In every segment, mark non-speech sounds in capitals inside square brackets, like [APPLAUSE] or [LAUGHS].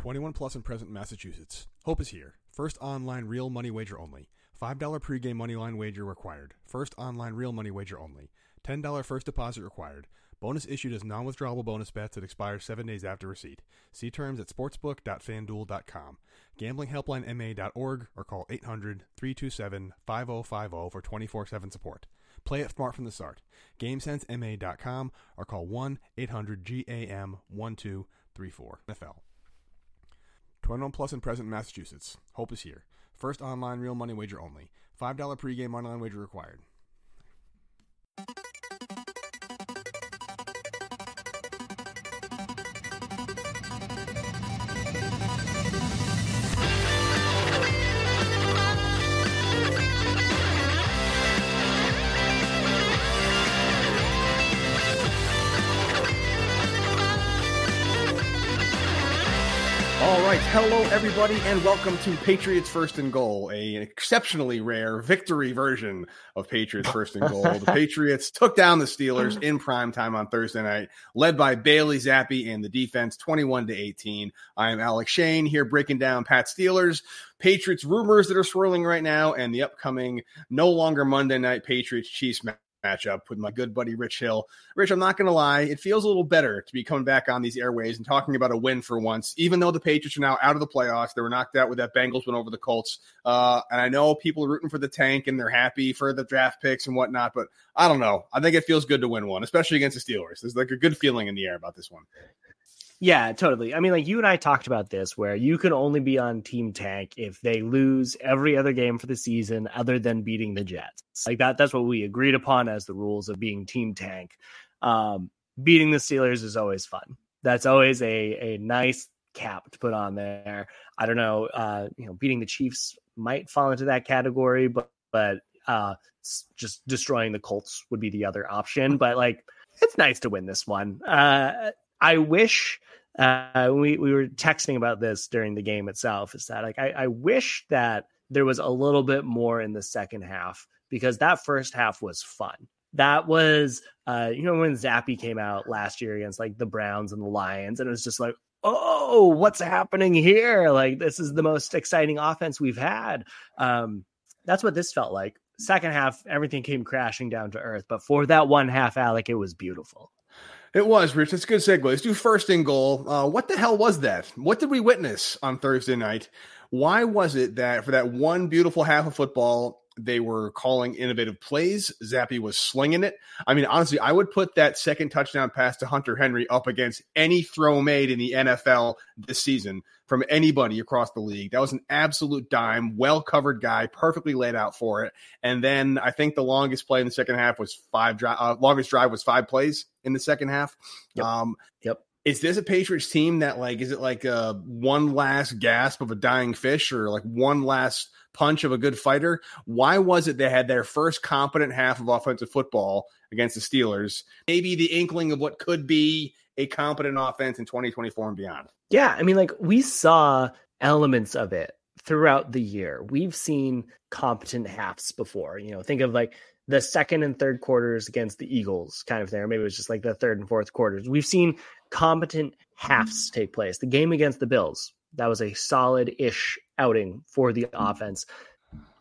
21 plus and present in Massachusetts. Hope is here. First online real money wager only. $5 pregame moneyline wager required. First online real money wager only. $10 first deposit required. Bonus issued as non withdrawable bonus bets that expire seven days after receipt. See terms at sportsbook.fanduel.com. Gamblinghelplinema.org or call 800 327 5050 for 24 7 support. Play it smart from the start. GameSenseMA.com or call 1 800 GAM 1234. NFL. 21 plus and present in Massachusetts. Hope is here. First online real money wager only. $5 pregame online wager required. All right, hello everybody, and welcome to Patriots First and Goal, a, an exceptionally rare victory version of Patriots First and Goal. the [LAUGHS] Patriots took down the Steelers in prime time on Thursday night, led by Bailey Zappe and the defense, twenty-one to eighteen. I am Alec Shane here, breaking down Pat Steelers, Patriots rumors that are swirling right now, and the upcoming no longer Monday night Patriots Chiefs match matchup with my good buddy Rich Hill. Rich, I'm not going to lie, it feels a little better to be coming back on these airways and talking about a win for once, even though the Patriots are now out of the playoffs. They were knocked out with that Bengals win over the Colts. Uh, and I know people are rooting for the tank and they're happy for the draft picks and whatnot, but I don't know. I think it feels good to win one, especially against the Steelers. There's like a good feeling in the air about this one. Yeah, totally. I mean, like you and I talked about this, where you can only be on Team Tank if they lose every other game for the season, other than beating the Jets. Like that. That's what we agreed upon as the rules of being Team Tank. Um, beating the Steelers is always fun. That's always a a nice cap to put on there. I don't know. Uh, you know, beating the Chiefs might fall into that category, but but uh, just destroying the Colts would be the other option. But like, it's nice to win this one. Uh, I wish uh, we we were texting about this during the game itself. Is that like I, I wish that there was a little bit more in the second half because that first half was fun. That was uh, you know when Zappe came out last year against like the Browns and the Lions, and it was just like, oh, what's happening here? Like this is the most exciting offense we've had. Um, that's what this felt like. Second half, everything came crashing down to earth, but for that one half, Alec, it was beautiful. It was, Rich. That's a good segue. Let's do first in goal. Uh, what the hell was that? What did we witness on Thursday night? Why was it that for that one beautiful half of football, they were calling innovative plays? Zappe was slinging it. I mean, honestly, I would put that second touchdown pass to Hunter Henry up against any throw made in the NFL this season from anybody across the league. That was an absolute dime, well covered guy, perfectly laid out for it. And then I think the longest play in the second half was five drive. Uh, longest drive was five plays in the second half. Yep. Um, yep. Is this a Patriots team that like is it like a one last gasp of a dying fish or like one last punch of a good fighter? Why was it they had their first competent half of offensive football against the Steelers? Maybe the inkling of what could be a competent offense in 2024 and beyond. Yeah, I mean, like we saw elements of it throughout the year. We've seen competent halves before. You know, think of like the second and third quarters against the Eagles, kind of there. Maybe it was just like the third and fourth quarters. We've seen competent halves mm. take place. The game against the Bills, that was a solid ish outing for the offense.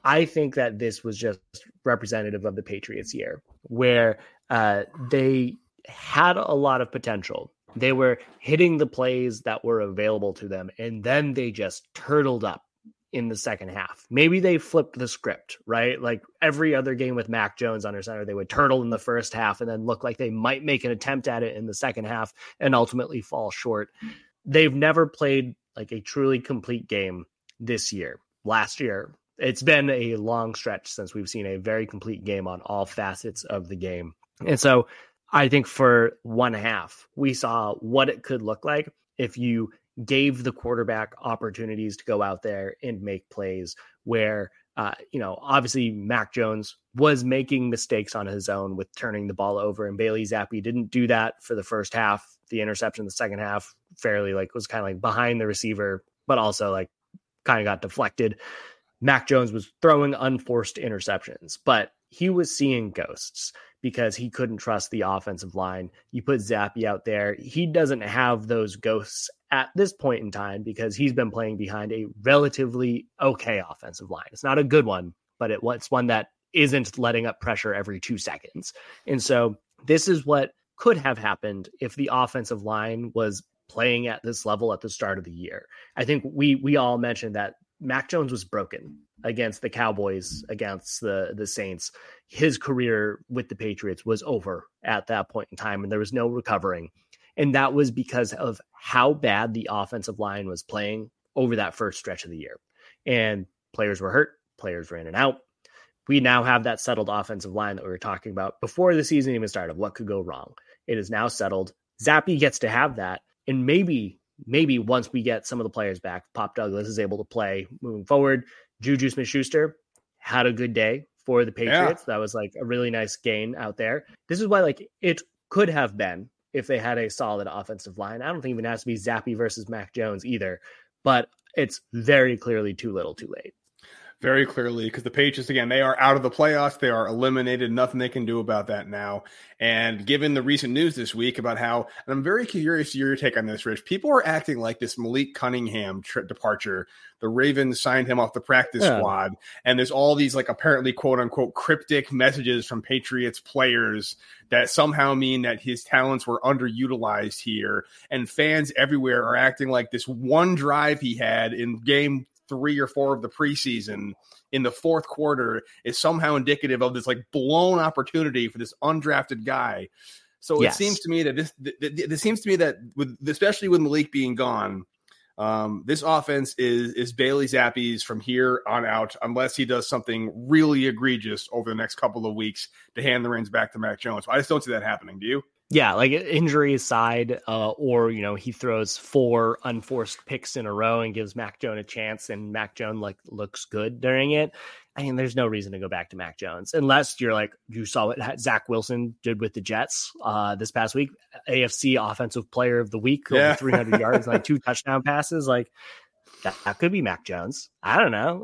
I think that this was just representative of the Patriots year, where uh, they had a lot of potential. They were hitting the plays that were available to them, and then they just turtled up in the second half. Maybe they flipped the script, right? Like every other game with Mac Jones under center, they would turtle in the first half and then look like they might make an attempt at it in the second half and ultimately fall short. They've never played like a truly complete game this year. Last year, it's been a long stretch since we've seen a very complete game on all facets of the game. And so I think for one half, we saw what it could look like if you gave the quarterback opportunities to go out there and make plays where uh, you know, obviously Mac Jones was making mistakes on his own with turning the ball over, and Bailey Zappe didn't do that for the first half. The interception in the second half fairly like was kind of like behind the receiver, but also like kind of got deflected. Mac Jones was throwing unforced interceptions, but he was seeing ghosts because he couldn't trust the offensive line. You put Zappe out there, he doesn't have those ghosts at this point in time because he's been playing behind a relatively okay offensive line. It's not a good one, but it, it's one that isn't letting up pressure every two seconds. And so this is what could have happened if the offensive line was playing at this level at the start of the year. I think we we all mentioned that Mac Jones was broken against the Cowboys, against the the Saints. His career with the Patriots was over at that point in time, and there was no recovering. And that was because of how bad the offensive line was playing over that first stretch of the year. And players were hurt, players in and out. We now have that settled offensive line that we were talking about before the season even started. What could go wrong? It is now settled. Zappe gets to have that. And maybe maybe once we get some of the players back, Pop Douglas is able to play moving forward. Juju Smith Schuster had a good day for the Patriots. Yeah. That was like a really nice gain out there. This is why, like, it could have been if they had a solid offensive line. I don't think even has to be Zappe versus Mac Jones either, but it's very clearly too little too late very clearly because the Patriots, again, they are out of the playoffs. They are eliminated. Nothing they can do about that now. And given the recent news this week about how, and I'm very curious your take on this, Rich. People are acting like this Malik Cunningham trip departure. The Ravens signed him off the practice yeah. squad. And there's all these, like, apparently, quote unquote, cryptic messages from Patriots players that somehow mean that his talents were underutilized here. And fans everywhere are acting like this one drive he had in game three or four of the preseason in the fourth quarter is somehow indicative of this like blown opportunity for this undrafted guy. So yes. it seems to me that this, this seems to me that with especially with Malik being gone, um, this offense is is Bailey Zappe's from here on out, unless he does something really egregious over the next couple of weeks to hand the reins back to Mac Jones. I just don't see that happening. Do you? Yeah, like injury aside, uh, or you know, he throws four unforced picks in a row and gives Mac Jones a chance, and Mac Jones like looks good during it. I mean, there's no reason to go back to Mac Jones unless you're like you saw what Zach Wilson did with the Jets uh, this past week, AFC Offensive Player of the Week, yeah. over 300 yards, like two touchdown passes. Like that, that could be Mac Jones. I don't know.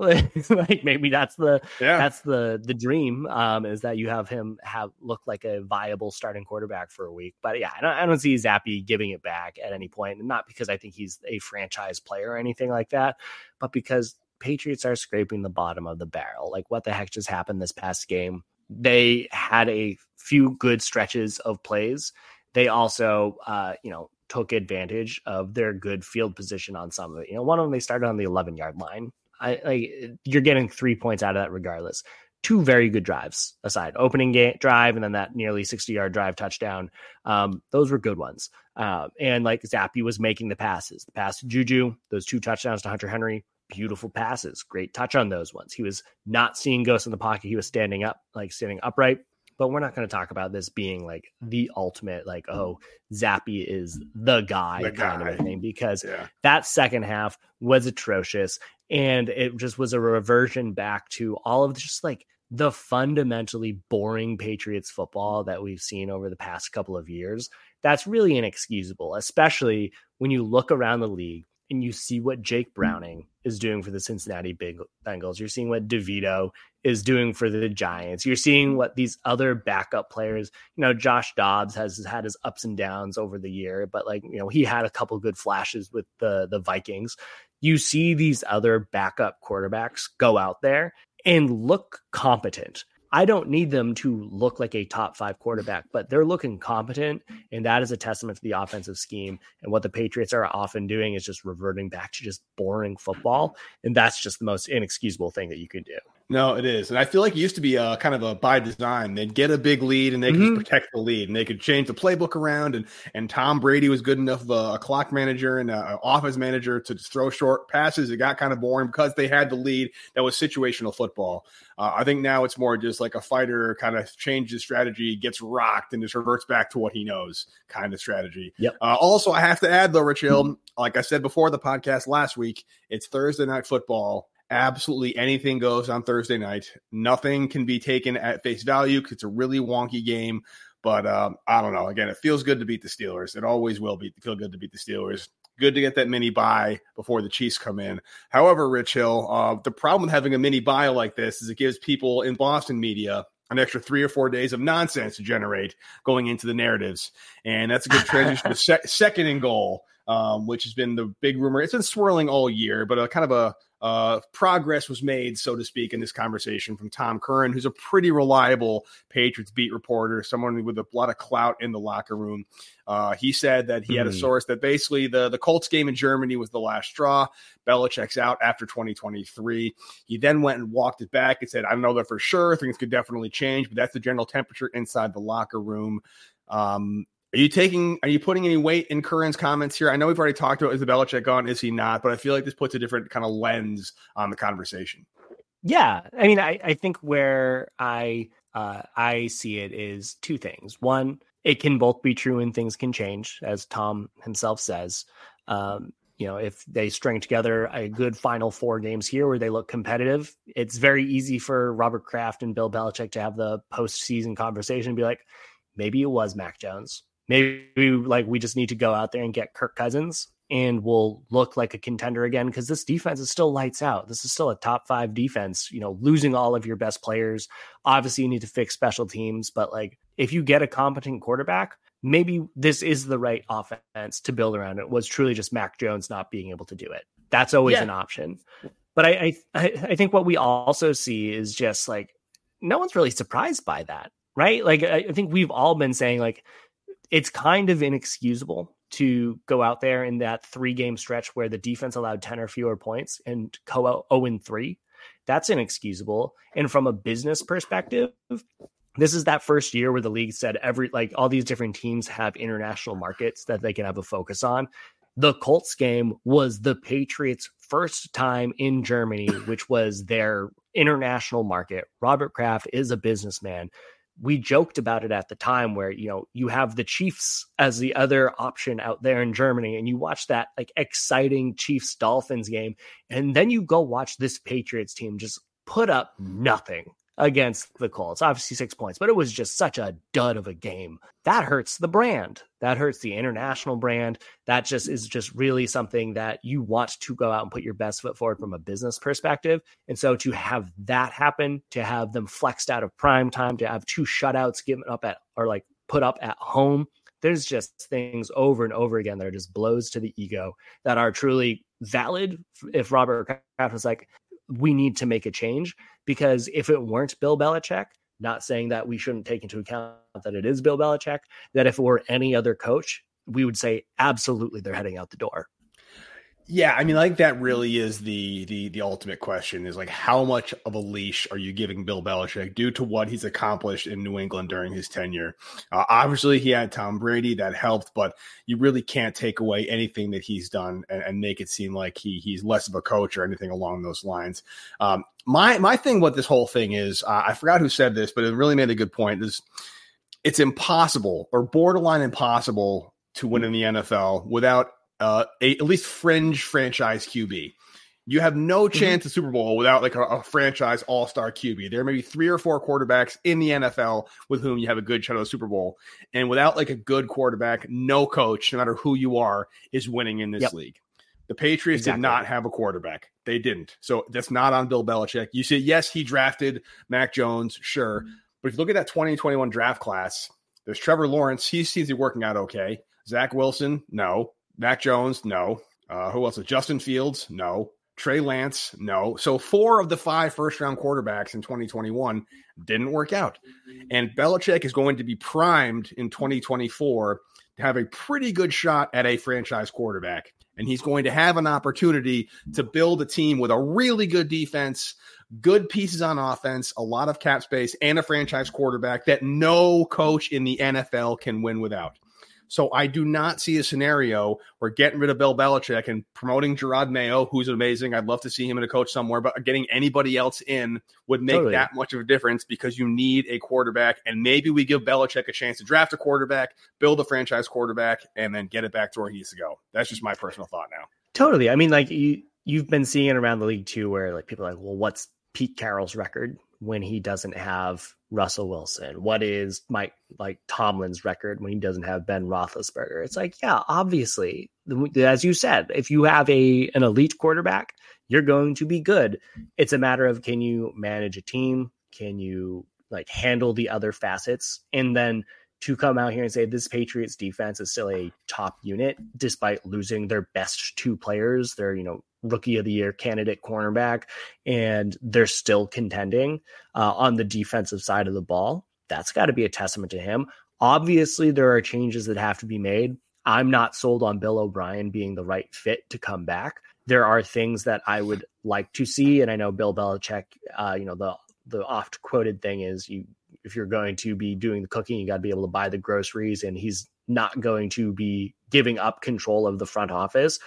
[LAUGHS] like maybe that's the yeah. that's the the dream um, is that you have him have look like a viable starting quarterback for a week. But yeah, I don't, I don't see Zappe giving it back at any point, and not because I think he's a franchise player or anything like that, but because Patriots are scraping the bottom of the barrel. Like what the heck just happened this past game? They had a few good stretches of plays. They also, uh, you know, took advantage of their good field position on some of it. You know, one of them they started on the 11 yard line. I you're getting three points out of that regardless. Two very good drives aside, opening game drive and then that nearly 60 yard drive touchdown. Um, those were good ones. Uh, and like Zappe was making the passes, the pass to Juju, those two touchdowns to Hunter Henry, beautiful passes, great touch on those ones. He was not seeing ghosts in the pocket. He was standing up, like standing upright, but we're not going to talk about this being like the ultimate, like, mm. oh, Zappe is the guy, the kind guy. of thing, because yeah. that second half was atrocious. And it just was a reversion back to all of just like the fundamentally boring Patriots football that we've seen over the past couple of years. That's really inexcusable, especially when you look around the league and you see what Jake Browning is doing for the Cincinnati Bengals. You're seeing what DeVito is doing for the Giants. You're seeing what these other backup players, you know, Josh Dobbs has had his ups and downs over the year, but like, you know, he had a couple good flashes with the the Vikings. You see these other backup quarterbacks go out there and look competent. I don't need them to look like a top five quarterback, but they're looking competent. And that is a testament to the offensive scheme. And what the Patriots are often doing is just reverting back to just boring football. And that's just the most inexcusable thing that you can do. No, it is, and I feel like it used to be a kind of a by design. They'd get a big lead and they could mm-hmm. protect the lead, and they could change the playbook around. And and Tom Brady was good enough of a, a clock manager and an office manager to throw short passes. It got kind of boring because they had the lead. That was situational football. Uh, I think now it's more just like a fighter kind of changes strategy, gets rocked, and just reverts back to what he knows kind of strategy. Yep. Uh, also, I have to add though, Rich Hill, like I said before the podcast last week, it's Thursday night football absolutely anything goes on Thursday night. Nothing can be taken at face value because it's a really wonky game. But um, I don't know. Again, it feels good to beat the Steelers. It always will be feel good to beat the Steelers. Good to get that mini bye before the Chiefs come in. However, Rich Hill, uh, the problem with having a mini bye like this is it gives people in Boston media an extra three or four days of nonsense to generate going into the narratives, and that's a good transition to [LAUGHS] se- second and goal, um, which has been the big rumor. It's been swirling all year, but a kind of a uh, progress was made, so to speak, in this conversation from Tom Curran, who's a pretty reliable Patriots beat reporter, someone with a lot of clout in the locker room. Uh, he said that he had a hmm. source that basically the, the Colts game in Germany was the last straw. Belichick's out after 2023. He then went and walked it back and said, I don't know that for sure. Things could definitely change, but that's the general temperature inside the locker room. Um, are you taking? Are you putting any weight in Curran's comments here? I know we've already talked about is the Belichick gone? Is he not? But I feel like this puts a different kind of lens on the conversation. Yeah, I mean, I, I think where I uh, I see it is two things. One, it can both be true and things can change, as Tom himself says. Um, you know, if they string together a good final four games here where they look competitive, it's very easy for Robert Kraft and Bill Belichick to have the postseason conversation and be like, maybe it was Mac Jones maybe like we just need to go out there and get Kirk Cousins and we'll look like a contender again because this defense is still lights out. This is still a top five defense. You know, losing all of your best players. Obviously, you need to fix special teams, but like if you get a competent quarterback, maybe this is the right offense to build around. It was truly just Mac Jones not being able to do it. That's always yeah. an option. But I, I I think what we also see is just like no one's really surprised by that, right? Like I think we've all been saying like it's kind of inexcusable to go out there in that three game stretch where the defense allowed 10 or fewer points and co 0 3. That's inexcusable. And from a business perspective, this is that first year where the league said every like all these different teams have international markets that they can have a focus on. The Colts game was the Patriots' first time in Germany, which was their international market. Robert Kraft is a businessman we joked about it at the time where you know you have the chiefs as the other option out there in germany and you watch that like exciting chiefs dolphins game and then you go watch this patriots team just put up nothing against the Colts. Obviously, six points, but it was just such a dud of a game. That hurts the brand. That hurts the international brand. That just is just really something that you want to go out and put your best foot forward from a business perspective. And so to have that happen, to have them flexed out of prime time, to have two shutouts given up at or like put up at home. There's just things over and over again that are just blows to the ego that are truly valid. If Robert Kraft was like, we need to make a change because if it weren't Bill Belichick, not saying that we shouldn't take into account that it is Bill Belichick, that if it were any other coach, we would say absolutely they're heading out the door. Yeah, I mean, like that really is the the the ultimate question is like how much of a leash are you giving Bill Belichick due to what he's accomplished in New England during his tenure? Uh, obviously, he had Tom Brady that helped, but you really can't take away anything that he's done and, and make it seem like he he's less of a coach or anything along those lines. Um, my my thing with this whole thing is uh, I forgot who said this, but it really made a good point. Is it's impossible or borderline impossible to win in the NFL without uh, a, at least fringe franchise QB. You have no mm-hmm. chance mm-hmm. at Super Bowl without like a, a franchise all star QB. There may be three or four quarterbacks in the NFL with whom you have a good shot at the Super Bowl. And without like a good quarterback, no coach, no matter who you are, is winning in this yep. league. The Patriots exactly. did not have a quarterback. They didn't. So that's not on Bill Belichick. You say, yes, he drafted Mac Jones, sure. Mm-hmm. But if you look at that 2021 draft class, there's Trevor Lawrence. He seems to be working out okay. Zach Wilson, no. Mac Jones, no. Uh, who else? Justin Fields, no. Trey Lance, no. So four of the five first round quarterbacks in 2021 didn't work out. And Belichick is going to be primed in 2024 to have a pretty good shot at a franchise quarterback. and he's going to have an opportunity to build a team with a really good defense, good pieces on offense, a lot of cap space, and a franchise quarterback that no coach in the NFL can win without. So I do not see a scenario where getting rid of Bill Belichick and promoting Jerod Mayo, who's amazing. I'd love to see him in a coach somewhere, but getting anybody else in would make totally. that much of a difference because you need a quarterback. And maybe we give Belichick a chance to draft a quarterback, build a franchise quarterback, and then get it back to where he needs to go. That's just my personal thought now. Totally. I mean, like you you've been seeing it around the league too, where like people are like, well, what's Pete Carroll's record? when he doesn't have Russell Wilson? What is Mike like Tomlin's record when he doesn't have Ben Roethlisberger? It's like, yeah, obviously, as you said, if you have a an elite quarterback, you're going to be good. It's a matter of can you manage a team? Can you like handle the other facets? And then to come out here and say this Patriots defense is still a top unit despite losing their best two players, their you know rookie of the year candidate cornerback, and they're still contending uh, on the defensive side of the ball. That's got to be a testament to him. Obviously, there are changes that have to be made. I'm not sold on Bill O'Brien being the right fit to come back. There are things that I would like to see, and I know Bill Belichick. Uh, you know the the oft quoted thing is you if you're going to be doing the cooking, you got to be able to buy the groceries, and he's not going to be giving up control of the front office.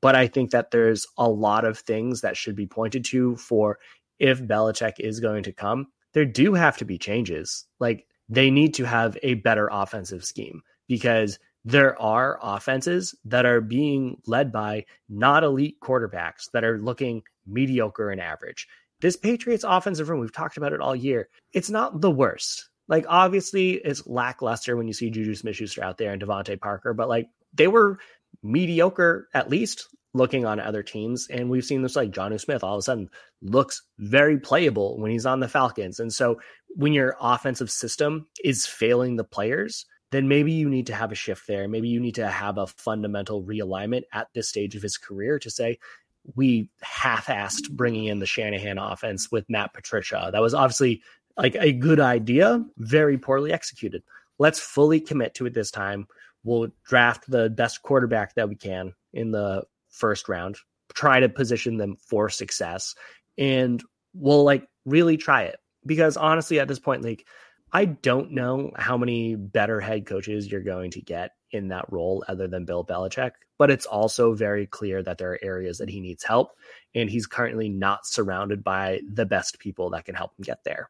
But I think that there's a lot of things that should be pointed to for if Belichick is going to come. There do have to be changes. Like they need to have a better offensive scheme because there are offenses that are being led by not elite quarterbacks that are looking mediocre and average. This Patriots offensive room, we've talked about it all year. It's not the worst. Like obviously it's lackluster when you see Juju Smith-Schuster out there and DeVante Parker, but like they were mediocre at least looking on other teams. And we've seen this like Jonnu Smith all of a sudden looks very playable when he's on the Falcons. And so when your offensive system is failing the players, then maybe you need to have a shift there. Maybe you need to have a fundamental realignment at this stage of his career to say, we half-assed bringing in the Shanahan offense with Matt Patricia. That was obviously like a good idea, very poorly executed. Let's fully commit to it this time. We'll draft the best quarterback that we can in the first round, try to position them for success, and we'll like really try it. Because honestly, at this point, like I don't know how many better head coaches you're going to get in that role other than Bill Belichick, but it's also very clear that there are areas that he needs help, and he's currently not surrounded by the best people that can help him get there.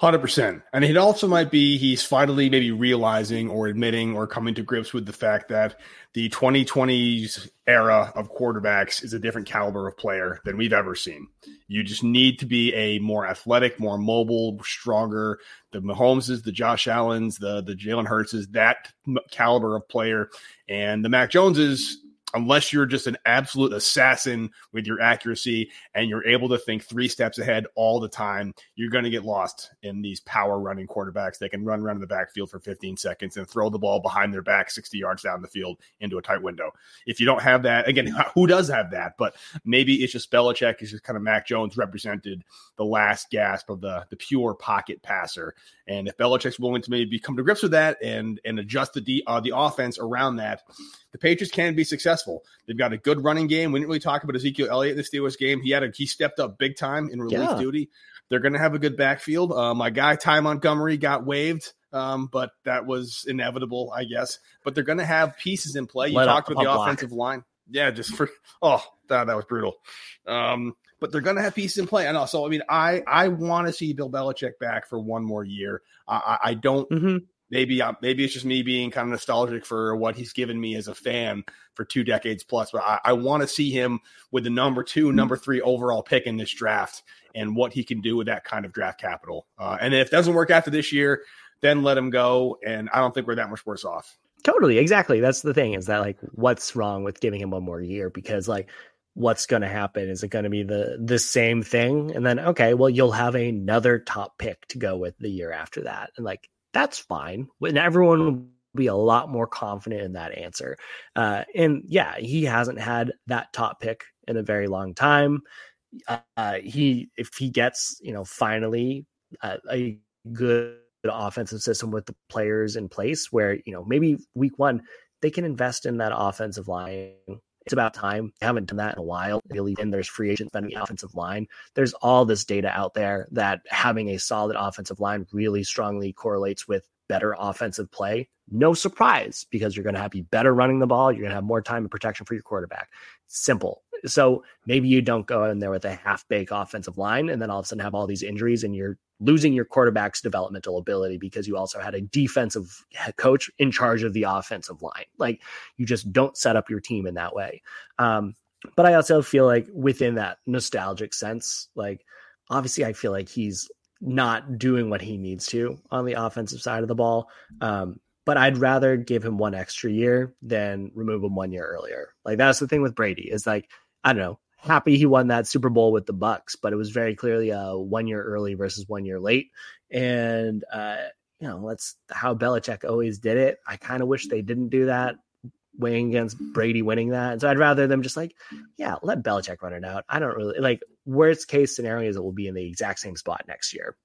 Hundred percent, and it also might be he's finally maybe realizing or admitting or coming to grips with the fact that the 2020s era of quarterbacks is a different caliber of player than we've ever seen. You just need to be a more athletic, more mobile, stronger. The Mahomeses, the Josh Allen's, the the Jalen Hurtses, that caliber of player, and the Mac Joneses unless you're just an absolute assassin with your accuracy and you're able to think three steps ahead all the time, you're going to get lost in these power running quarterbacks. They can run around in the backfield for 15 seconds and throw the ball behind their back 60 yards down the field into a tight window. If you don't have that, again, [LAUGHS] who does have that? But maybe it's just Belichick is just kind of Mac Jones represented the last gasp of the, the pure pocket passer. And if Belichick's willing to maybe come to grips with that and and adjust the uh, the offense around that, the Patriots can be successful. They've got a good running game. We didn't really talk about Ezekiel Elliott in the Steelers game. He had a he stepped up big time in relief yeah. duty. They're going to have a good backfield. Uh, my guy Ty Montgomery got waived, um, but that was inevitable, I guess. But they're going to have pieces in play. You Let talked about the block. offensive line. Yeah, just for [LAUGHS] oh, that, that was brutal. Um, but they're going to have pieces in play. I know. So I mean, I I want to see Bill Belichick back for one more year. I, I don't. Mm-hmm. Maybe uh, maybe it's just me being kind of nostalgic for what he's given me as a fan for two decades plus. But I, I want to see him with the number two, number three overall pick in this draft, and what he can do with that kind of draft capital. Uh, and if it doesn't work after this year, then let him go. And I don't think we're that much worse off. Totally, exactly. That's the thing is that like, what's wrong with giving him one more year? Because like what's going to happen is it going to be the the same thing and then okay well you'll have another top pick to go with the year after that and like that's fine and everyone will be a lot more confident in that answer. Uh, and yeah he hasn't had that top pick in a very long time. Uh, he if he gets you know finally a, a good offensive system with the players in place where you know maybe week one they can invest in that offensive line it's about time. Haven't done that in a while. Really, and there's free agents spending offensive line. There's all this data out there that having a solid offensive line really strongly correlates with better offensive play. No surprise because you're going to have be better running the ball. You're going to have more time and protection for your quarterback. Simple. So maybe you don't go in there with a half baked offensive line and then all of a sudden have all these injuries and you're losing your quarterback's developmental ability because you also had a defensive coach in charge of the offensive line. Like you just don't set up your team in that way. Um, but I also feel like within that nostalgic sense, like obviously I feel like he's not doing what he needs to on the offensive side of the ball. Um, but I'd rather give him one extra year than remove him one year earlier. Like that's the thing with Brady is like I don't know. Happy he won that Super Bowl with the Bucks, but it was very clearly a one year early versus one year late. And uh, you know, that's how Belichick always did it. I kind of wish they didn't do that weighing against Brady winning that. so I'd rather them just like, yeah, let Belichick run it out. I don't really like worst case scenario is It will be in the exact same spot next year.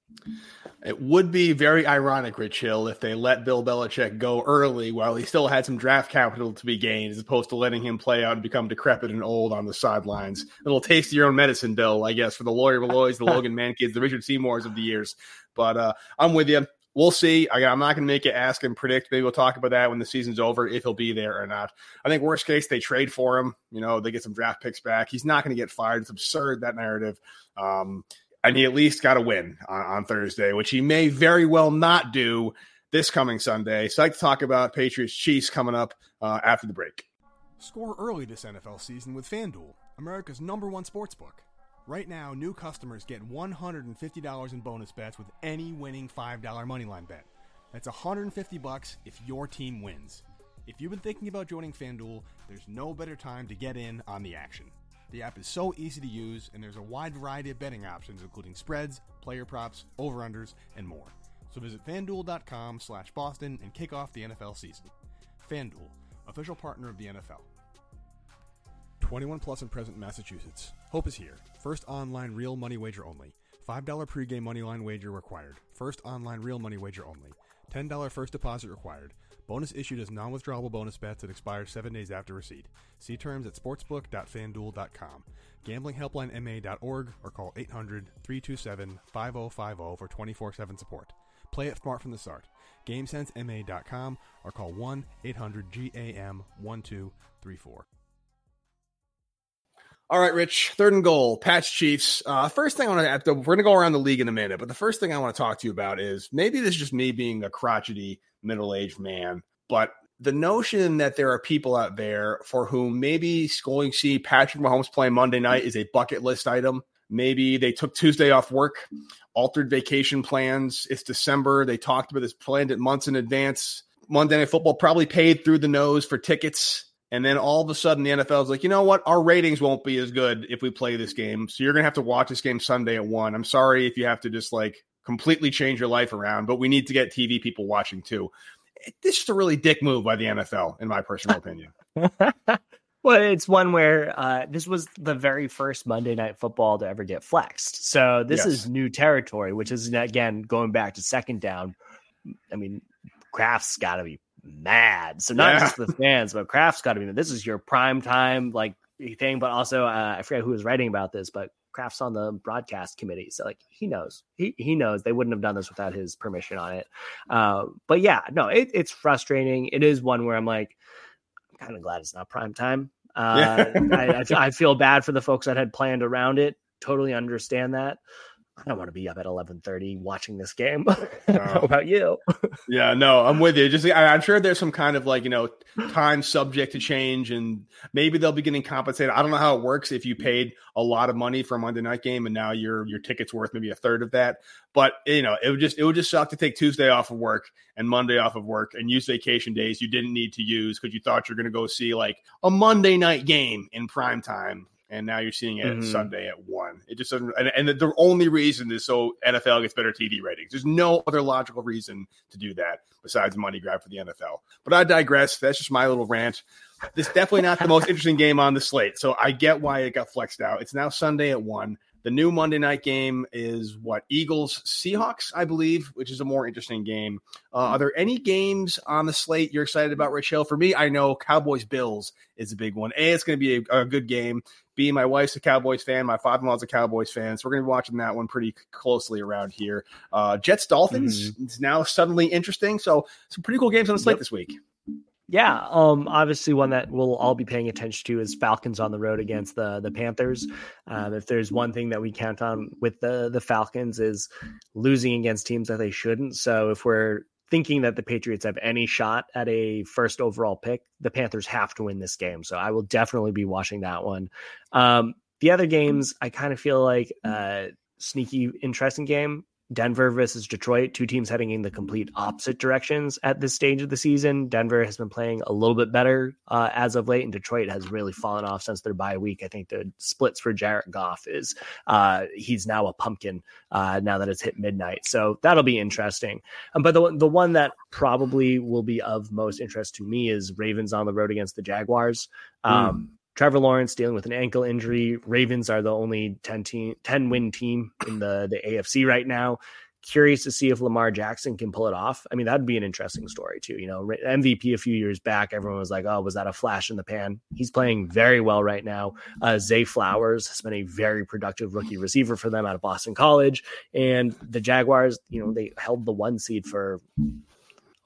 It would be very ironic, Rich Hill, if they let Bill Belichick go early while he still had some draft capital to be gained, as opposed to letting him play out and become decrepit and old on the sidelines. A little taste of your own medicine, Bill, I guess, for the Lawyer Milloys, the [LAUGHS] Logan Mankins, the Richard Seymours of the years. But uh, I'm with you we'll see. I, am not going to make it ask and predict. Maybe we'll talk about that when the season's over if he'll be there or not. I think worst case they trade for him. You know, they get some draft picks back. He's not going to get fired. It's absurd that narrative. Um, and he at least got a win on, on, Thursday, which he may very well not do this coming Sunday. So I like to talk about Patriots Chiefs coming up uh, after the break. Score early this NFL season with FanDuel, America's number one sports book. Right now, new customers get $150 in bonus bets with any winning $5 moneyline bet. That's 150 bucks if your team wins. If you've been thinking about joining FanDuel, there's no better time to get in on the action. The app is so easy to use, and there's a wide variety of betting options, including spreads, player props, over-unders, and more. So visit fanduel.com slash Boston and kick off the NFL season. FanDuel, official partner of the NFL. 21 plus and present in Massachusetts. Hope is here. First online real money wager only. $5 pregame moneyline wager required. First online real money wager only. $10 first deposit required. Bonus issued as non withdrawable bonus bets that expire seven days after receipt. See terms at sportsbook.fanduel.com. GamblingHelplineMA.org or call 800 327 5050 for 24 7 support. Play it smart from the start. GameSenseMA.com or call 1 800 GAM 1234. All right, Rich. Third and goal. Pats Chiefs. Uh, first thing I want to. We're going to go around the league in a minute, but the first thing I want to talk to you about is maybe this is just me being a crotchety middle-aged man, but the notion that there are people out there for whom maybe going see Patrick Mahomes play Monday night is a bucket list item. Maybe they took Tuesday off work, altered vacation plans. It's December. They talked about this, planned it months in advance. Monday Night Football probably paid through the nose for tickets and then all of a sudden, the NFL is like, you know what? Our ratings won't be as good if we play this game. So you're going to have to watch this game Sunday at one. I'm sorry if you have to just like completely change your life around, but we need to get TV people watching too. This is a really dick move by the NFL, in my personal opinion. [LAUGHS] well, it's one where uh, this was the very first Monday Night Football to ever get flexed. So this yes. is new territory, which is again going back to second down. I mean, Kraft's got to be mad. So not yeah. just the fans, but Kraft's got to be. This is your prime time like thing, but also uh, I forget who was writing about this, but Kraft's on the broadcast committee, so like he knows. He he knows they wouldn't have done this without his permission on it. Uh, but yeah, no, it, it's frustrating. It is one where I'm like, I'm kind of glad it's not prime time. Uh, I, I, I feel bad for the folks that had planned around it. Totally understand that. I don't want to be up at eleven thirty watching this game. [LAUGHS] No. How about you? [LAUGHS] yeah, no, I'm with you. Just I, am sure there's some kind of like you know time subject to change, and maybe they'll be getting compensated. I don't know how it works if you paid a lot of money for a Monday night game and now your your ticket's worth maybe a third of that. But you know, it would just it would just suck to take Tuesday off of work and Monday off of work and use vacation days you didn't need to use because you thought you're going to go see like a Monday night game in prime time and now you're seeing it mm-hmm. Sunday at one. It just doesn't. And, and, the only reason is so NFL gets better TV ratings. There's no other logical reason to do that besides money grab for the NFL. But I digress. That's just my little rant. This definitely not the most [LAUGHS] interesting game on the slate. So I get why it got flexed out. It's now Sunday at one. The new Monday night game is what Eagles Seahawks, I believe, which is a more interesting game. Uh, are there any games on the slate you're excited about, Rich Hill? For me, I know Cowboys Bills is a big one. A, it's going to be a, a, good game. B, my wife's a Cowboys fan. My father in law's a Cowboys fan. So we're going to be watching that one pretty closely around here. Uh, Jets Dolphins mm-hmm. is now suddenly interesting. So some pretty cool games on the slate yep. this week. Yeah, um, obviously one that we'll all be paying attention to is Falcons on the road against the the Panthers. Um, if there's one thing that we count on with the the Falcons is losing against teams that they shouldn't. So if we're thinking that the Patriots have any shot at a first overall pick, the Panthers have to win this game. So I will definitely be watching that one. Um, the other games, I kind of feel like uh, sneaky, interesting game. Denver versus Detroit, two teams heading in the complete opposite directions at this stage of the season. Denver has been playing a little bit better uh, as of late, and Detroit has really fallen off since their bye week. I think the splits for Jared Goff is uh, he's now a pumpkin uh, now that it's hit midnight, so that'll be interesting. Um, but the the one that probably will be of most interest to me is Ravens on the road against the Jaguars. Um, mm. Trevor Lawrence dealing with an ankle injury. Ravens are the only 10 team 10 win team in the the AFC right now. Curious to see if Lamar Jackson can pull it off. I mean, that'd be an interesting story too. You know, MVP a few years back, everyone was like, "Oh, was that a flash in the pan?" He's playing very well right now. Uh, Zay Flowers has been a very productive rookie receiver for them out of Boston College, and the Jaguars, you know, they held the one seed for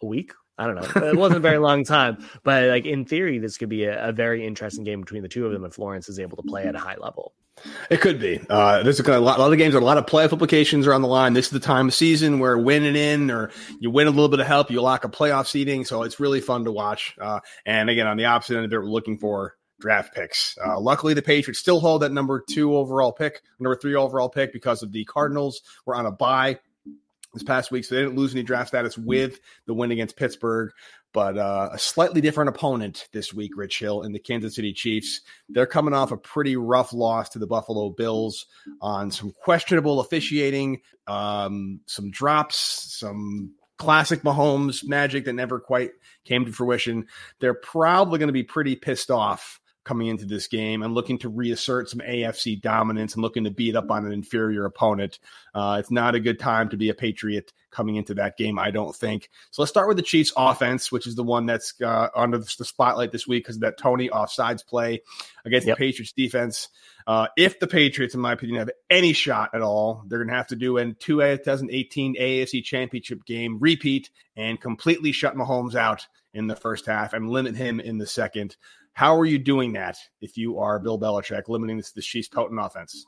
a week I don't know. It wasn't a very long time, but like in theory, this could be a, a, very interesting game between the two of them if Lawrence is able to play at a high level. It could be. Uh, there's a, lot, a lot of games, a lot of playoff implications are on the line. This is the time of season where winning in or you win a little bit of help, you lock a playoff seeding. So it's really fun to watch. Uh, and again, on the opposite end of it, we're looking for draft picks. Uh, luckily, the Patriots still hold that number two overall pick, number three overall pick because of the Cardinals were on a bye this past week, so they didn't lose any draft status with the win against Pittsburgh. But uh, a slightly different opponent this week, Rich Hill and the Kansas City Chiefs. They're coming off a pretty rough loss to the Buffalo Bills on some questionable officiating, um, some drops, some classic Mahomes magic that never quite came to fruition. They're probably going to be pretty pissed off coming into this game and looking to reassert some AFC dominance and looking to beat up on an inferior opponent. Uh, it's not a good time to be a Patriot coming into that game, I don't think. So let's start with the Chiefs offense, which is the one that's uh, under the spotlight this week because of that Toney offsides play against yep. the Patriots defense. Uh, if the Patriots, in my opinion, have any shot at all, they're going to have to do a 2018 AFC Championship game repeat and completely shut Mahomes out in the first half and limit him in the second. How are you doing that if you are Bill Belichick, limiting this Chiefs' potent offense?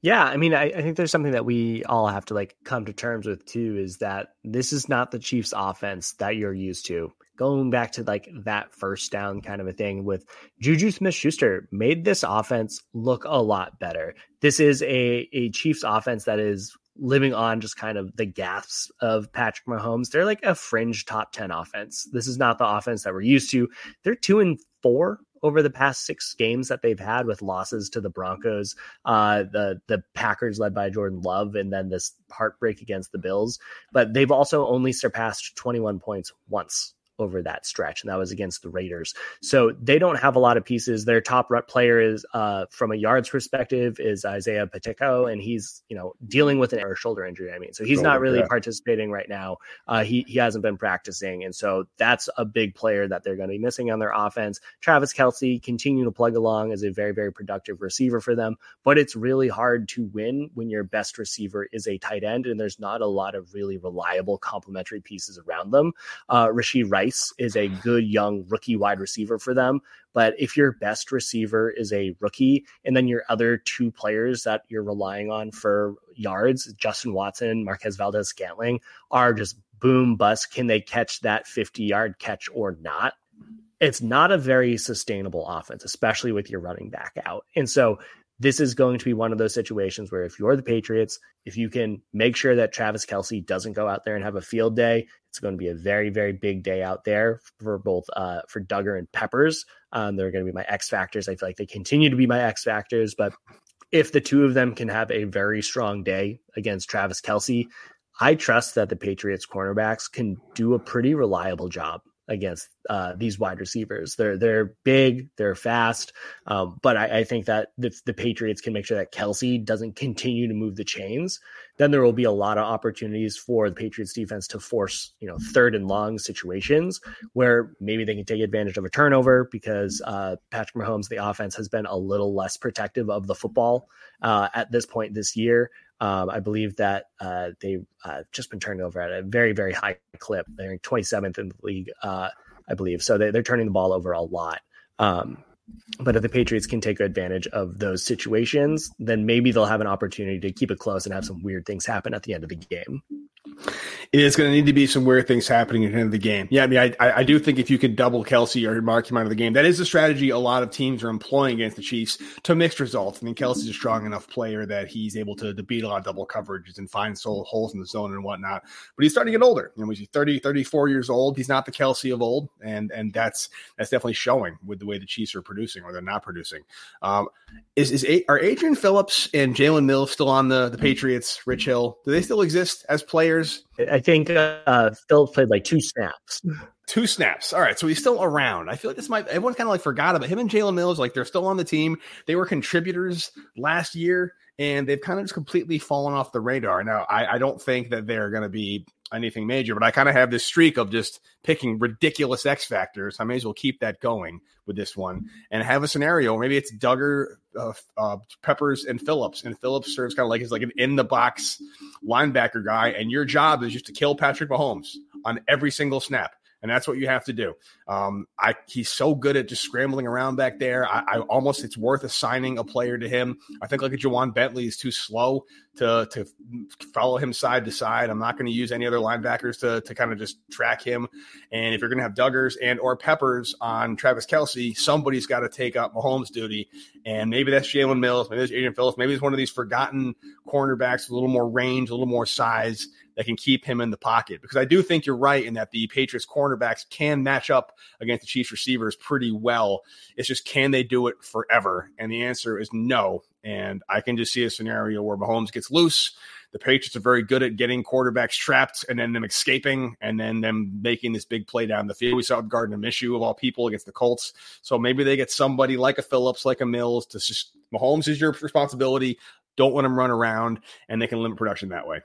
Yeah, I mean, I, I, think there's something that we all have to like come to terms with too is that this is not the Chiefs' offense that you're used to. Going back to like that first down kind of a thing with Juju Smith Schuster made this offense look a lot better. This is a, a Chiefs offense that is living on just kind of the gasps of Patrick Mahomes. They're like a fringe top 10 offense. This is not the offense that we're used to. They're two and four over the past six games that they've had with losses to the Broncos, uh, the the Packers led by Jordan Love, and then this heartbreak against the Bills. But they've also only surpassed 21 points once over that stretch, and that was against the Raiders. So they don't have a lot of pieces. Their top player is, uh, from a yards perspective, is Isaiah Pacheco, and he's you know dealing with an air shoulder injury. I mean, so he's not really yeah. participating right now. Uh, he he hasn't been practicing, and so that's a big player that they're going to be missing on their offense. Travis Kelce continue to plug along as a very very productive receiver for them, but it's really hard to win when your best receiver is a tight end, and there's not a lot of really reliable complementary pieces around them. Uh, Rashee Rice Rice is a good young rookie wide receiver for them. But if your best receiver is a rookie, and then your other two players that you're relying on for yards, Justin Watson, Marquez Valdes Scantling, are just boom bust. Can they catch that 50 yard catch or not? It's not a very sustainable offense, especially with your running back out. And so this is going to be one of those situations where if you're the Patriots, if you can make sure that Travis Kelce doesn't go out there and have a field day, it's going to be a very, very big day out there for both uh, for Dugger and Peppers. Um, they're going to be my X factors. I feel like they continue to be my X factors, but if the two of them can have a very strong day against Travis Kelce, I trust that the Patriots cornerbacks can do a pretty reliable job against uh, these wide receivers. They're they're big, they're fast, um, but I, I, think that if the Patriots can make sure that Kelce doesn't continue to move the chains, then there will be a lot of opportunities for the Patriots defense to force you know third and long situations where maybe they can take advantage of a turnover because uh, Patrick Mahomes, the offense, has been a little less protective of the football uh, at this point this year. Um, I believe that uh, they've uh, just been turning over at a very, very high clip. They're 27th in the league, uh, I believe. So they, are turning the ball over a lot. Um, but if the Patriots can take advantage of those situations, then maybe they'll have an opportunity to keep it close and have some weird things happen at the end of the game is going to need to be some weird things happening at the end of the game. Yeah, I mean, I, I do think if you could double Kelce or mark him out of the game, that is a strategy a lot of teams are employing against the Chiefs to mixed results. I mean, Kelce's a strong enough player that he's able to, to beat a lot of double coverages and find soul holes in the zone and whatnot. But he's starting to get older. You know, he's 30, 34 years old. He's not the Kelce of old, and and that's that's definitely showing with the way the Chiefs are producing or they're not producing. Um, is is are Adrian Phillips and Jalen Mills still on the the Patriots? Rich Hill, do they still exist as players? I think uh, Phil played like two snaps. Two snaps. All right, so he's still around. I feel like this might everyone kind of like forgot about him and Jalen Mills. Like they're still on the team. They were contributors last year, and they've kind of just completely fallen off the radar. Now, I, I don't think that they're going to be anything major, but I kind of have this streak of just picking ridiculous X factors. I may as well keep that going with this one and have a scenario. Maybe it's Dugger, uh, uh, Peppers, and Phillips, and Phillips serves kind of like he's like an in the box linebacker guy, and your job is just to kill Patrick Mahomes on every single snap and that's what you have to do. Um, I he's so good at just scrambling around back there. I, I, almost it's worth assigning a player to him. I think like a Ja'Whaun Bentley is too slow to to follow him side to side. I'm not going to use any other linebackers to to kind of just track him. And if you're going to have Duggers and or Peppers on Travis Kelce, somebody's got to take up Mahomes' duty. And maybe that's Jalen Mills, maybe that's Adrian Phillips, maybe it's one of these forgotten cornerbacks with a little more range, a little more size that can keep him in the pocket. Because I do think you're right in that the Patriots cornerbacks can match up against the Chiefs receivers pretty well. It's just can they do it forever? And the answer is no. And I can just see a scenario where Mahomes gets loose. The Patriots are very good at getting quarterbacks trapped and then them escaping and then them making this big play down the field. We saw with Gardner Minshew of all people against the Colts. So maybe they get somebody like a Phillips, like a Mills to just Mahomes is your responsibility. Don't let him run around and they can limit production that way.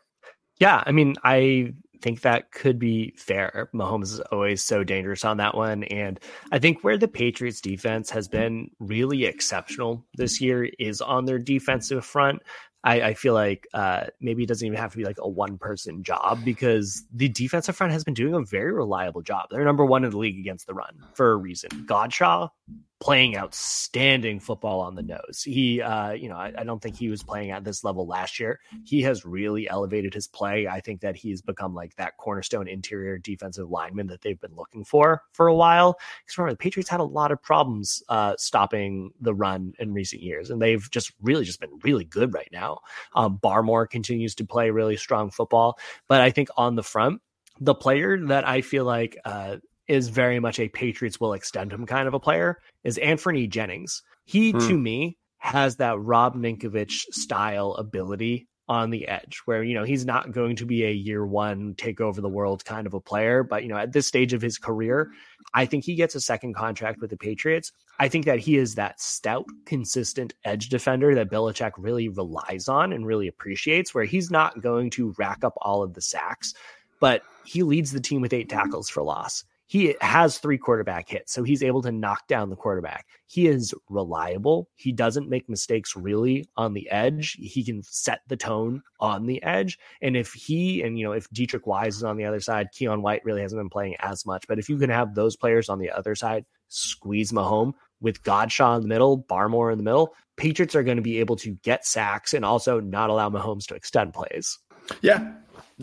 Yeah, I mean, I think that could be fair. Mahomes is always so dangerous on that one. And I think where the Patriots defense has been really exceptional this year is on their defensive front. I, I feel like uh, maybe it doesn't even have to be like a one person job because the defensive front has been doing a very reliable job. They're number one in the league against the run for a reason. Godchaux playing outstanding football on the nose. He, uh, you know, I, I, don't think he was playing at this level last year. He has really elevated his play. I think that he's become like that cornerstone interior defensive lineman that they've been looking for for a while. Because remember, the Patriots had a lot of problems uh, stopping the run in recent years, and they've just really just been really good right now. Um, Barmore continues to play really strong football, but I think on the front, the player that I feel like uh, is very much a Patriots will extend him kind of a player is Anfernee Jennings. He hmm. to me has that Rob Ninkovich style ability on the edge where you know he's not going to be a year one take over the world kind of a player but you know at this stage of his career i think he gets a second contract with the patriots i think that he is that stout consistent edge defender that Belichick really relies on and really appreciates where he's not going to rack up all of the sacks but he leads the team with eight tackles for loss he has three quarterback hits, so he's able to knock down the quarterback. He is reliable. He doesn't make mistakes really on the edge. He can set the tone on the edge. And if he and you know if Deatrich Wise is on the other side, Keion White really hasn't been playing as much. But if you can have those players on the other side, squeeze Mahomes with Godchaux in the middle, Barmore in the middle, Patriots are going to be able to get sacks and also not allow Mahomes to extend plays. Yeah,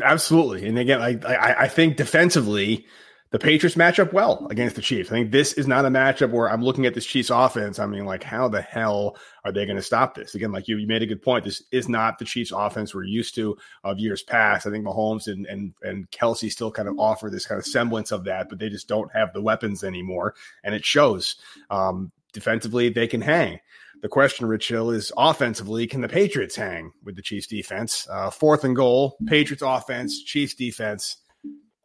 absolutely. And again, I I, I think defensively the Patriots match up well against the Chiefs. I think this is not a matchup where I'm looking at this Chiefs offense. I mean, like, how the hell are they going to stop this? Again, like you, you made a good point. This is not the Chiefs offense we're used to of years past. I think Mahomes and, and, and Kelce still kind of offer this kind of semblance of that, but they just don't have the weapons anymore. And it shows. Um, defensively, they can hang. The question, Rich Hill, is offensively, can the Patriots hang with the Chiefs defense? Uh, fourth and goal, Patriots offense, Chiefs defense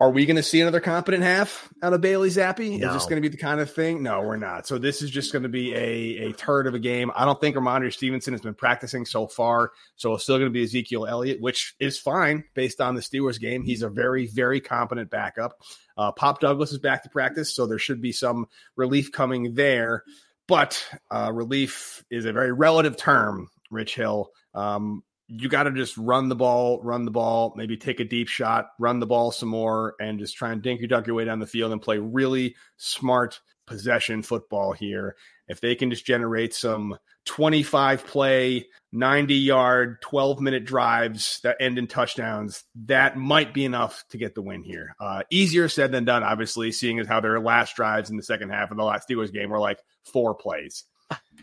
Are we going to see another competent half out of Bailey Zappe? No. Is this going to be the kind of thing? No, we're not. So this is just going to be a, a turd of a game. I don't think Rhamondre Stevenson has been practicing so far. So it's still going to be Ezekiel Elliott, which is fine based on the Steelers game. He's a very, very competent backup. Uh, Pop Douglas is back to practice, so there should be some relief coming there. But uh, relief is a very relative term, Rich Hill. Um, you got to just run the ball, run the ball, maybe take a deep shot, run the ball some more, and just try and dinky duck your way down the field and play really smart possession football here. If they can just generate some 25 play, 90 yard, 12 minute drives that end in touchdowns, that might be enough to get the win here. Uh, easier said than done, obviously, seeing as how their last drives in the second half of the last Steelers game were like four plays.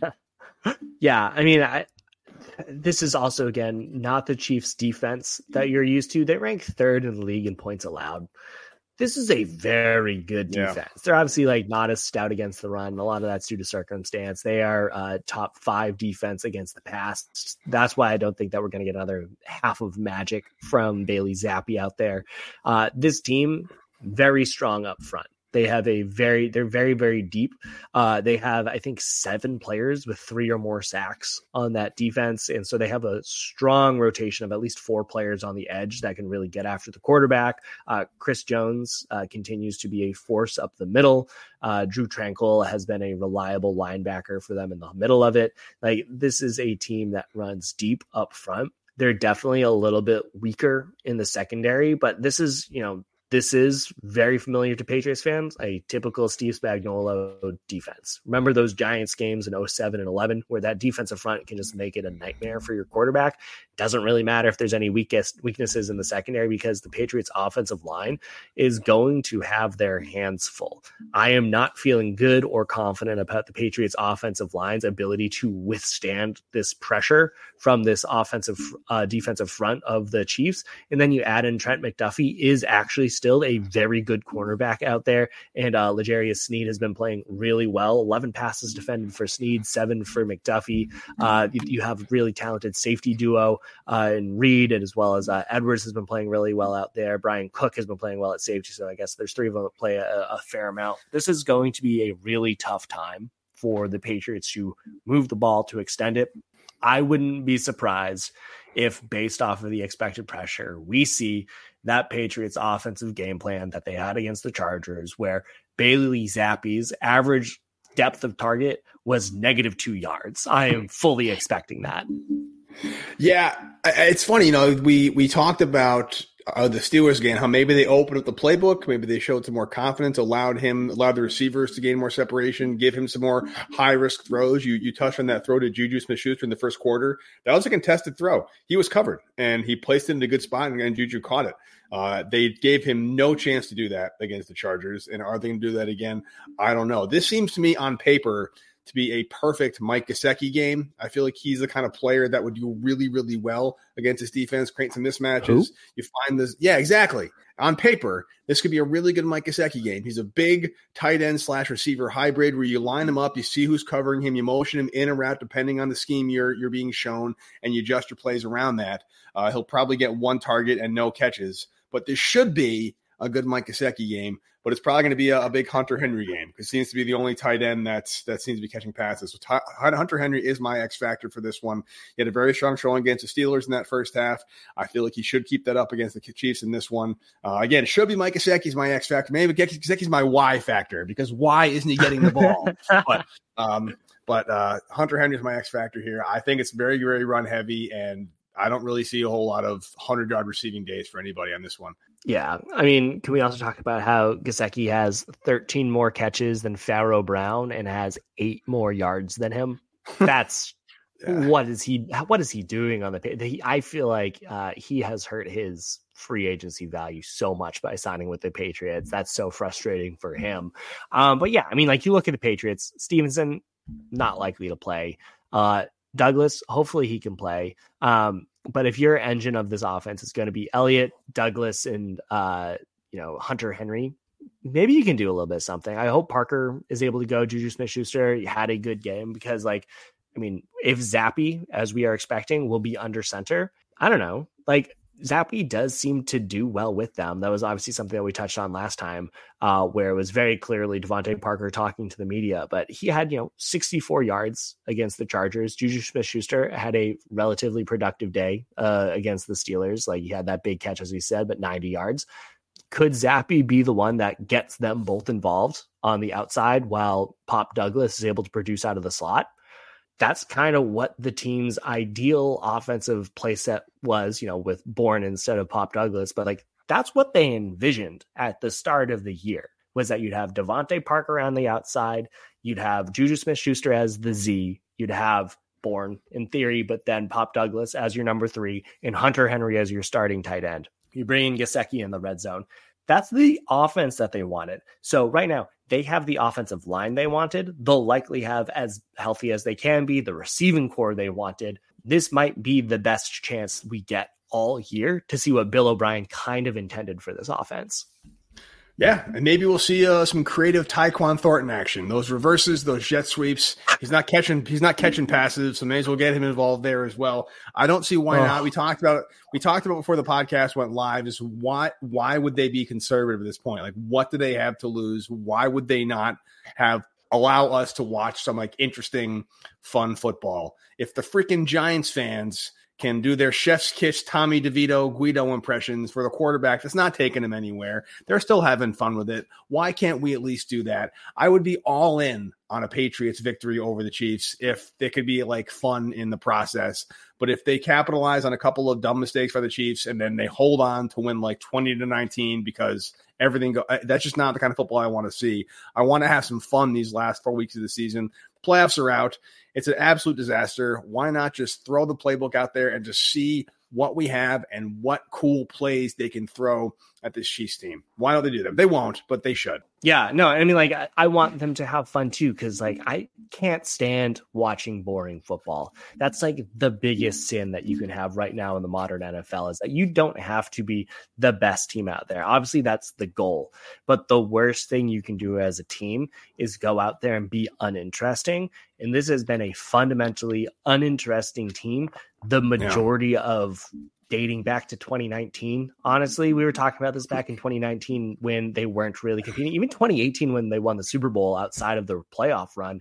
[LAUGHS] yeah, I mean, I, this is also again not the Chiefs defense that you're used to. They rank third in the league in points allowed. This is a very good defense. Yeah. They're obviously like not as stout against the run. A lot of that's due to circumstance. They are uh, top five defense against the pass. That's why I don't think that we're going to get another half of magic from Bailey Zappe out there. Uh, this team very strong up front. They have a very, they're very, very deep. Uh, they have, I think, seven players with three or more sacks on that defense. And so they have a strong rotation of at least four players on the edge that can really get after the quarterback. Uh, Chris Jones uh, continues to be a force up the middle. Uh, Drue Tranquill has been a reliable linebacker for them in the middle of it. Like, this is a team that runs deep up front. They're definitely a little bit weaker in the secondary, but this is, you know, this is very familiar to Patriots fans, a typical Steve Spagnuolo defense. Remember those Giants games in 07 and 11 where that defensive front can just make it a nightmare for your quarterback? Doesn't really matter if there's any weakest weaknesses in the secondary because the Patriots offensive line is going to have their hands full. I am not feeling good or confident about the Patriots offensive line's ability to withstand this pressure from this offensive uh, defensive front of the Chiefs. And then you add in Trent McDuffie is actually still a very good cornerback out there. And uh, L'Jarius Sneed has been playing really well. 11 passes defended for Sneed, seven for McDuffie. Uh, you, you, have really talented safety duo uh, in Reid, and as well as uh, Edwards has been playing really well out there. Bryan Cook has been playing well at safety. So I guess there's three of them that play a, a fair amount. This is going to be a really tough time for the Patriots to move the ball to extend it. I wouldn't be surprised if, based off of the expected pressure, we see that Patriots offensive game plan that they had against the Chargers, where Bailey Zappe's average depth of target was negative two yards. I am fully expecting that. Yeah, it's funny. You know, we we talked about uh, the Steelers game, how maybe they opened up the playbook, maybe they showed some more confidence, allowed him, allowed the receivers to gain more separation, give him some more high risk throws. You you touched on that throw to Juju Smith Schuster in the first quarter. That was a contested throw. He was covered and he placed it in a good spot, and, and Juju caught it. Uh, they gave him no chance to do that against the Chargers, and are they going to do that again? I don't know. This seems to me on paper to be a perfect Mike Gesicki game. I feel like he's the kind of player that would do really, really well against his defense, create some mismatches. Who? You find this, yeah, exactly. On paper, this could be a really good Mike Gesicki game. He's a big tight end slash receiver hybrid where you line him up, you see who's covering him, you motion him in or out depending on the scheme you're you're being shown, and you adjust your plays around that. Uh, he'll probably get one target and no catches, but this should be a good Mike Gesicki game but it's probably going to be a, a, big Hunter Henry game because seems to be the only tight end that's that seems to be catching passes. So t- Hunter Henry is my X factor for this one. He had a very strong showing against the Steelers in that first half. I feel like he should keep that up against the Chiefs in this one. Uh, again, it should be Mike Gesicki's my X factor. Maybe Gesicki's my Y factor because why isn't he getting the ball? [LAUGHS] but um, but uh, Hunter Henry is my X factor here. I think it's very very run heavy and. I don't really see a whole lot of 100 yard receiving days for anybody on this one. Yeah, I mean, can we also talk about how Gesicki has 13 more catches than Pharaoh Brown and has eight more yards than him? [LAUGHS] That's yeah. what is he? What is he doing on the page? I feel like uh, he has hurt his free agency value so much by signing with the Patriots. That's so frustrating for him. Um, but yeah, I mean, like you look at the Patriots, Stevenson not likely to play. Uh, Douglas, hopefully he can play. Um, but if your engine of this offense is going to be Elliott, Douglas, and uh, you know Hunter Henry, maybe you can do a little bit of something. I hope Parker is able to go. Juju Smith Schuster had a good game because, like, I mean, if Zappe, as we are expecting, will be under center, I don't know. Like Zappe does seem to do well with them. That was obviously something that we touched on last time, uh, where it was very clearly DeVante Parker talking to the media. But he had, you know, 64 yards against the Chargers. Juju Smith Schuster had a relatively productive day uh, against the Steelers. Like he had that big catch, as we said, but 90 yards. Could Zappe be the one that gets them both involved on the outside while Pop Douglas is able to produce out of the slot? That's kind of what the team's ideal offensive playset was, you know, with Bourne instead of Pop Douglas. But like that's what they envisioned at the start of the year was that you'd have DeVante Parker on the outside, you'd have Juju Smith Schuster as the Z, you'd have Bourne in theory, but then Pop Douglas as your number three, and Hunter Henry as your starting tight end. You bring in Gesicki in the red zone. That's the offense that they wanted. So right now, they have the offensive line they wanted. They'll likely have as healthy as they can be the receiving corps they wanted. This might be the best chance we get all year to see what Bill O'Brien kind of intended for this offense. Yeah, and maybe we'll see uh, some creative Tyquan Thornton action. Those reverses, those jet sweeps. He's not catching. He's not catching passes, so may as well get him involved there as well. I don't see why oh. not. We talked about we talked about before the podcast went live. Is why why would they be conservative at this point? Like, what do they have to lose? Why would they not have allow us to watch some like interesting, fun football? If the freaking Giants fans can do their chef's kiss Tommy DeVito Guido impressions for the quarterback that's not taking them anywhere. They're still having fun with it. Why can't we at least do that? I would be all in on a Patriots victory over the Chiefs if it could be like fun in the process. But if they capitalize on a couple of dumb mistakes by the Chiefs and then they hold on to win like 20 to 19 because everything go that's just not the kind of football I want to see. I want to have some fun these last 4 weeks of the season. Playoffs are out. It's an absolute disaster. Why not just throw the playbook out there and just see what we have and what cool plays they can throw at this Chiefs team. Why don't they do them? They won't, but they should. Yeah, no, I mean, like, I, I want them to have fun too, because, like, I can't stand watching boring football. That's like the biggest sin that you can have right now in the modern NFL is that you don't have to be the best team out there. Obviously, that's the goal, but the worst thing you can do as a team is go out there and be uninteresting. And this has been a fundamentally uninteresting team the majority yeah. of dating back to 2019. Honestly, we were talking about this back in 2019 when they weren't really competing. Even 2018 when they won the Super Bowl outside of the playoff run.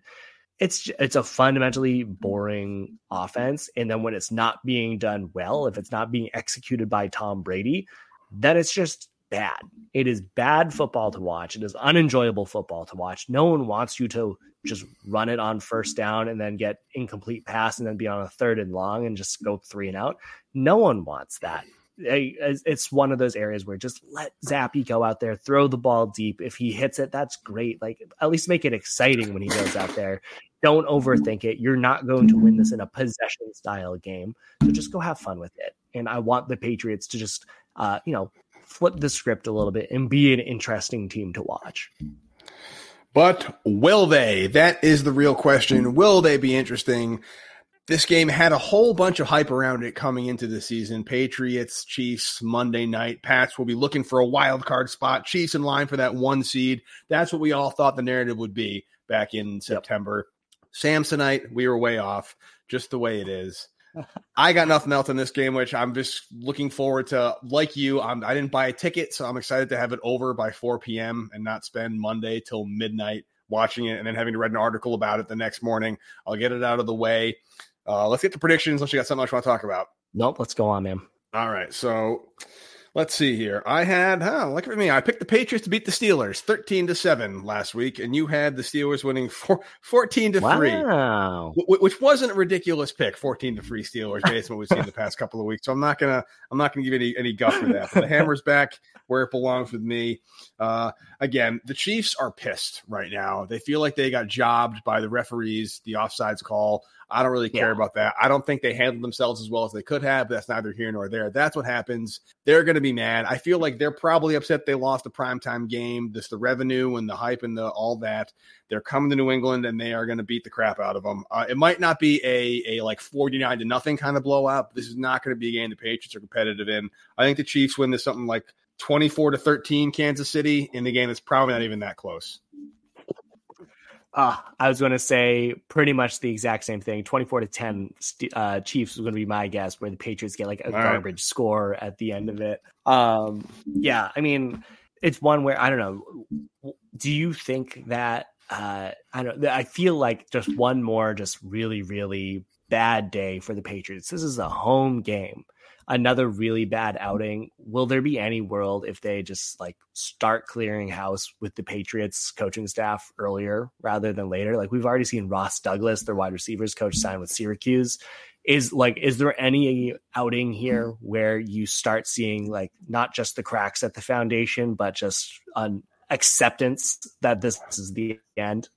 It's it's a fundamentally boring offense and then when it's not being done well, if it's not being executed by Tom Brady, then it's just bad. It is bad football to watch. It is unenjoyable football to watch. No one wants you to just run it on first down and then get incomplete pass and then be on a third and long and just go three and out. No one wants that. It's one of those areas where just let Zappe go out there, throw the ball deep. If he hits it, that's great. Like at least make it exciting when he goes out there. Don't overthink it. You're not going to win this in a possession style game. So just go have fun with it. And I want the Patriots to just, uh, you know, flip the script a little bit and be an interesting team to watch. But will they? That is the real question. Will they be interesting? This game had a whole bunch of hype around it coming into the season. Patriots, Chiefs, Monday night. Pats will be looking for a wild card spot. Chiefs in line for that one seed. That's what we all thought the narrative would be back in September. Yep. Samsonite, we were way off, just the way it is. I got nothing else in this game, which I'm just looking forward to. Like you, I'm, I did not buy a ticket, so I'm excited to have it over by 4 p.m. and not spend Monday till midnight watching it and then having to read an article about it the next morning. I'll get it out of the way. Uh, let's get to predictions. Unless you got something else you want to talk about. Nope. Let's go on, man. All right. So Let's see here. I had, huh, look at me. I picked the Patriots to beat the Steelers 13 to 7 last week, and you had the Steelers winning four, 14 to 3. Wow. Which wasn't a ridiculous pick, 14 to 3 Steelers, [LAUGHS] based on what we've seen the past couple of weeks. So I'm not gonna I'm not gonna give any any guff for that. But the hammer's back where it belongs with me. Uh, again, the Chiefs are pissed right now. They feel like they got jobbed by the referees, the offsides call. I don't really care yeah. about that. I don't think they handled themselves as well as they could have, but that's neither here nor there. That's what happens. They're going to be mad. I feel like they're probably upset they lost a primetime game. This the revenue and the hype and the all that. They're coming to New England and they are going to beat the crap out of them. Uh, it might not be a a like 49 to nothing kind of blowout. This is not going to be a game the Patriots are competitive in. I think the Chiefs win this something like 24 to 13 Kansas City in the game that's probably not even that close. Uh, I was going to say pretty much the exact same thing. 24 to 10 uh, Chiefs was going to be my guess, where the Patriots get like a All garbage right. score at the end of it. Um, yeah, I mean, it's one where I don't know. Do you think that uh, I don't? I feel like just one more, just really, really bad day for the Patriots. This is a home game another really bad outing. Will there be any world if they just like start clearing house with the Patriots coaching staff earlier rather than later? Like we've already seen Ross Douglas, their wide receivers coach, sign with Syracuse. Is like, is there any outing here where you start seeing like not just the cracks at the foundation, but just an acceptance that this is the end?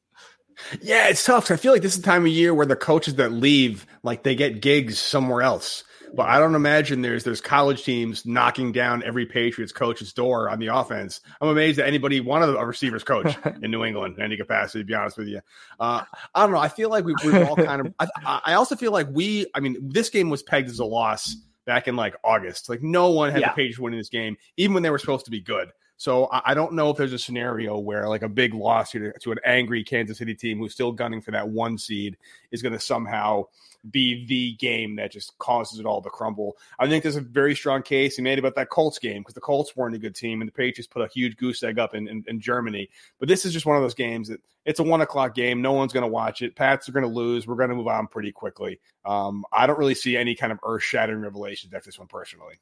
Yeah, it's tough. I feel like this is the time of year where the coaches that leave, like they get gigs somewhere else. But I don't imagine there's there's college teams knocking down every Patriots coach's door on the offense. I'm amazed that anybody wanted a receivers coach [LAUGHS] in New England in any capacity. To be honest with you, uh, I don't know. I feel like we, we've all kind of. I, I, also feel like we. I mean, this game was pegged as a loss back in like August. Like no one had yeah. the Patriots winning this game, even when they were supposed to be good. So I don't know if there's a scenario where like a big loss to, to an angry Kansas City team who's still gunning for that one seed is going to somehow be the game that just causes it all to crumble. I think there's a very strong case he made about that Colts game because the Colts weren't a good team and the Patriots put a huge goose egg up in, in, in Germany. But this is just one of those games that it's a one o'clock game. No one's going to watch it. Pats are going to lose. We're going to move on pretty quickly. Um, I don't really see any kind of earth shattering revelations after this one personally.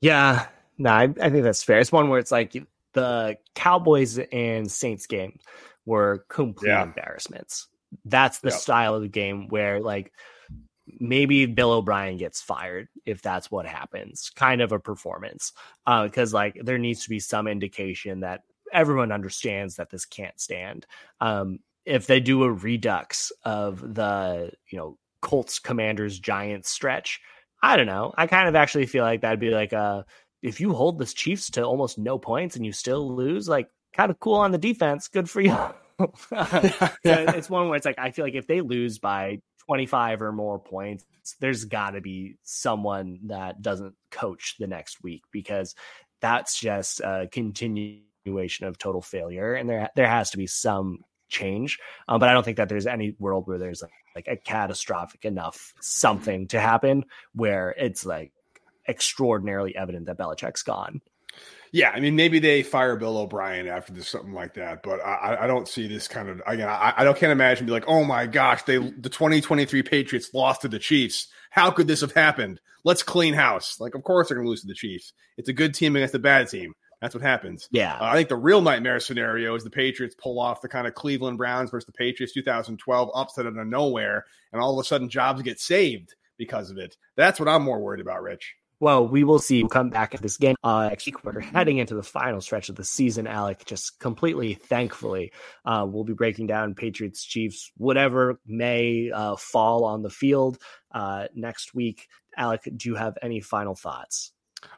Yeah, no, I, I think that's fair. It's one where it's like the Cowboys and Saints game were complete yeah. embarrassments. That's the style of the game where like maybe Bill O'Brien gets fired if that's what happens. Kind of a performance. Uh, because like there needs to be some indication that everyone understands that this can't stand. Um, if they do a redux of the, you know, Colts Commanders Giants stretch, I don't know. I kind of actually feel like that'd be like a if you hold the Chiefs to almost no points and you still lose, like kind of cool on the defense. Good for you. [LAUGHS] [LAUGHS] It's one where it's like I feel like if they lose by 25 or more points, there's got to be someone that doesn't coach the next week because that's just a continuation of total failure, and there there has to be some change. Um, but I don't think that there's any world where there's like, like a catastrophic enough something to happen where it's like extraordinarily evident that Belichick's gone. Yeah, I mean, maybe they fire Bill O'Brien after this, something like that. But I, I don't see this kind of again. I, I can't imagine be like, oh my gosh, they the 2023 Patriots lost to the Chiefs. How could this have happened? Let's clean house. Like, of course they're going to lose to the Chiefs. It's a good team against a bad team. That's what happens. Yeah. Uh, I think the real nightmare scenario is the Patriots pull off the kind of Cleveland Browns versus the Patriots 2012 upset out of nowhere, and all of a sudden jobs get saved because of it. That's what I'm more worried about, Rich well, we will see. We'll come back at this game uh, next week. We're heading into the final stretch of the season, Alec. Just completely, thankfully, uh, we'll be breaking down Patriots, Chiefs, whatever may uh, fall on the field uh, next week. Alec, do you have any final thoughts?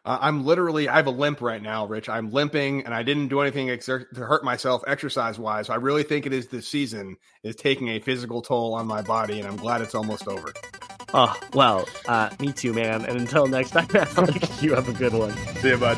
Uh, I'm literally, I have a limp right now, Rich. I'm limping, and I didn't do anything exer- to hurt myself exercise wise. So I really think it is this season is taking a physical toll on my body, and I'm glad it's almost over. Oh, well, uh, me too, man. And until next time, [LAUGHS] you have a good one. See you, bud.